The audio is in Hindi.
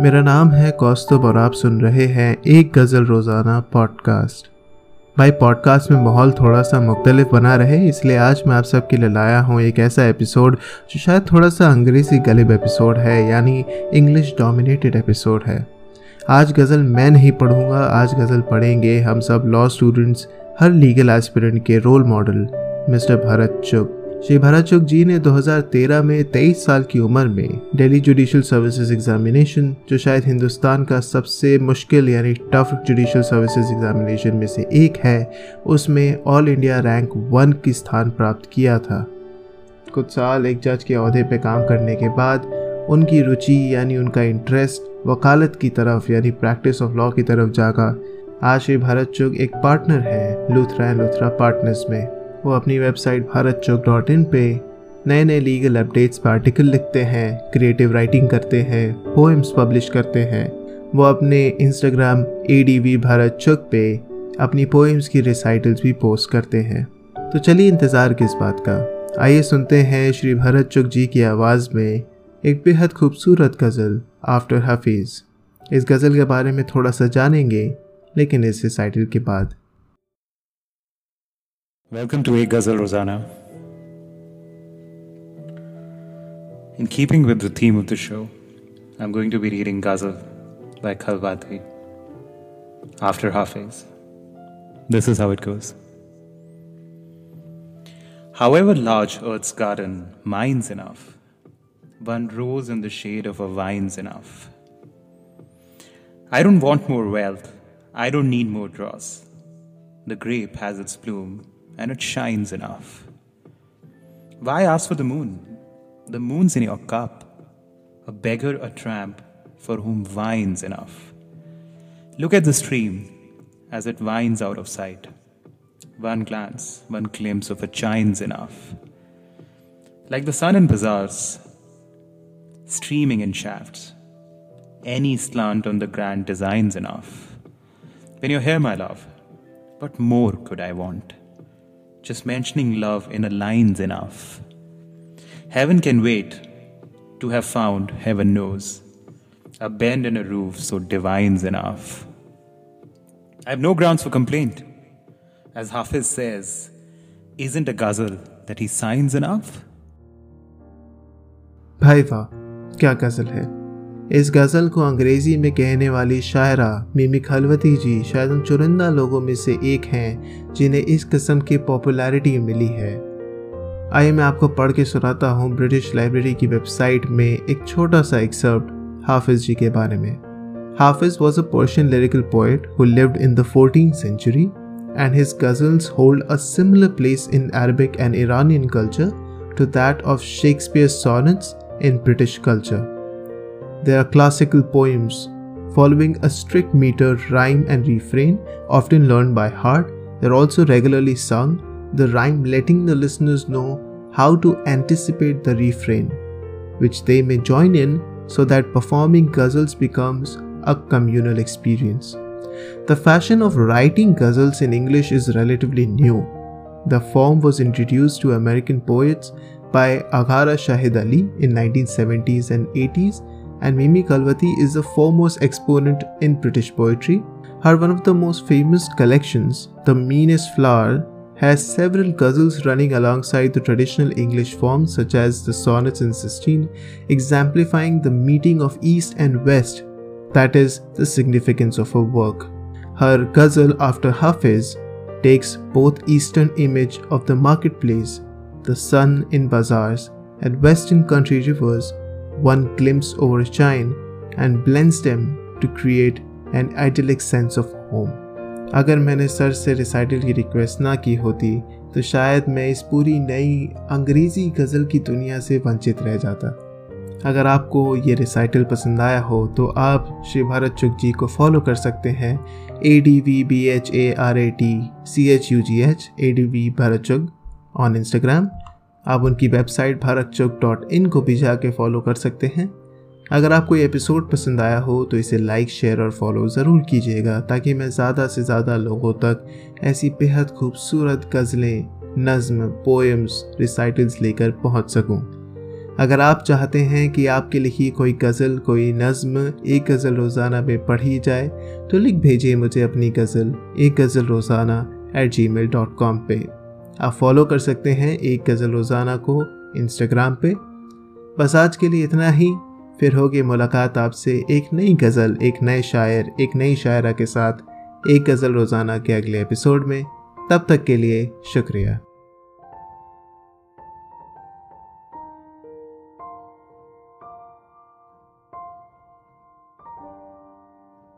मेरा नाम है कौस्तुब और आप सुन रहे हैं एक गज़ल रोज़ाना पॉडकास्ट। भाई, पॉडकास्ट में माहौल थोड़ा सा मुख्तलिफ़ बना रहे, इसलिए आज मैं आप सबके लिए लाया हूँ एक ऐसा एपिसोड, जो शायद थोड़ा सा अंग्रेज़ी गलिब एपिसोड है, यानी इंग्लिश डोमिनेटेड एपिसोड है। आज गज़ल मैं नहीं पढ़ूँगा, आज गज़ल पढ़ेंगे हम सब लॉ स्टूडेंट्स हर लीगल एस्पिरेंट के रोल मॉडल मिस्टर भरत चुप। श्री भरत चुक जी ने 2013 में 23 साल की उम्र में दिल्ली जुडिशल सर्विसेज़ एग्जामिनेशन जो शायद हिंदुस्तान का सबसे मुश्किल यानी टफ जुडिशल सर्विसेज़ एग्जामिनेशन में से एक है, उसमें ऑल इंडिया रैंक वन की स्थान प्राप्त किया था। कुछ साल एक जज के अहदे पर काम करने के बाद उनकी रुचि यानी उनका इंटरेस्ट वकालत की तरफ़ यानी प्रैक्टिस ऑफ़ लॉ की तरफ़ जागा। आज श्री भारत चुग एक पार्टनर है लूथरा एंड लूथरा पार्टनर्स में। वो अपनी website Bharat Chowk dot in पे नए नए लीगल अपडेट्स पर आर्टिकल लिखते हैं, क्रिएटिव राइटिंग करते हैं, पोएम्स पब्लिश करते हैं। वो अपने Instagram A D V Bharat Chowk पे अपनी पोएम्स की रिसाइटल्स भी पोस्ट करते हैं। तो चलिए इंतज़ार किस बात का। आइए सुनते हैं श्री भरत चुक जी की आवाज़ में एक बेहद खूबसूरत गज़ल आफ्टर हफीज़ इस गज़ल के बारे में थोड़ा सा जानेंगे, लेकिन इस रिसाइटल के बाद Welcome to A Ghazal Rosanna. In keeping with the theme of the show, I'm going to be reading Ghazal by Khalwati after Hafiz. This is how it goes. However large Earth's garden, mine's enough. One rose in the shade of a vine's enough. I don't want more wealth. I don't need more dross. The grape has its bloom and it shines enough. Why ask for the moon? The moon's in your cup. A beggar, a tramp, for whom wine's enough. Look at the stream as it winds out of sight. One glance, one glimpse of it shines enough. Like the sun in bazaars, streaming in shafts. Any slant on the grand design's enough. When you're here, my love, what more could I want? Just mentioning love in a line's enough. Heaven can wait to have found heaven knows. A bend in a roof so divine's enough. I have no grounds for complaint. As Hafiz says, isn't a ghazal that he signs enough? भाई वाह क्या गज़ल है इस गज़ल को अंग्रेज़ी में कहने वाली शायरा मिमी खलवती जी शायद उन चुनिंदा लोगों में से एक हैं, जिन्हें इस किस्म की पॉपुलैरिटी मिली है। आइए मैं आपको पढ़ के सुनाता हूँ ब्रिटिश लाइब्रेरी की वेबसाइट में एक छोटा सा एक्सर्प्ट हाफिज जी के बारे में। Hafiz was a Persian lyrical poet who lived in the fourteen century and his ghazals hold a similar place in Arabic and Iranian culture to that of Shakespeare sonnets in British culture There are classical poems following a strict meter, rhyme, and refrain, often learned by heart. They're also regularly sung, the rhyme letting the listeners know how to anticipate the refrain, which they may join in so that performing ghazals becomes a communal experience. The fashion of writing ghazals in English is relatively new. The form was introduced to American poets by Aghara Shahid Ali in 1970s and 80s and Mimi Kalvati is the foremost exponent in British poetry. Her one of the most famous collections, The Meanest Flower, has several ghazals running alongside the traditional English forms such as the sonnets in Sistine, exemplifying the meeting of East and West, that is, the significance of her work. Her ghazal after Hafiz takes both eastern image of the marketplace, the sun in bazaars, and western country rivers one glimpse over a chine and blends them to create an idyllic sense of home. अगर मैंने सर से रिसाइटल की रिक्वेस्ट ना की होती तो शायद मैं इस पूरी नई अंग्रेज़ी गज़ल की दुनिया से वंचित रह जाता। अगर आपको ये रिसाइटल पसंद आया हो तो आप श्री भारत चुक जी को फॉलो कर सकते हैं। A D V B H A R A T C H U G H A D V Bharat Chugh on Instagram आप उनकी website Bharat Chowk dot in को भी जाके फॉलो कर सकते हैं अगर आपको ये एपिसोड पसंद आया हो तो इसे लाइक, शेयर और फॉलो ज़रूर कीजिएगा, ताकि मैं ज़्यादा से ज़्यादा लोगों तक ऐसी बेहद खूबसूरत गज़लें, नज़म पोएम्स रिसाइटल्स लेकर पहुँच सकूँ। अगर आप चाहते हैं कि आपके लिखी कोई गज़ल, कोई नज़म, एक गज़ल रोज़ाना में पढ़ी जाए तो लिख भेजिए मुझे अपनी गज़ल, एक गज़ल रोज़ाना at Gmail dot com पर आप फॉलो कर सकते हैं एक गज़ल रोज़ाना को इंस्टाग्राम पे। बस आज के लिए इतना ही। फिर होगी मुलाकात आपसे एक नई गज़ल, एक नए शायर, एक नई शायरा के साथ एक गज़ल रोज़ाना के अगले एपिसोड में। तब तक के लिए शुक्रिया।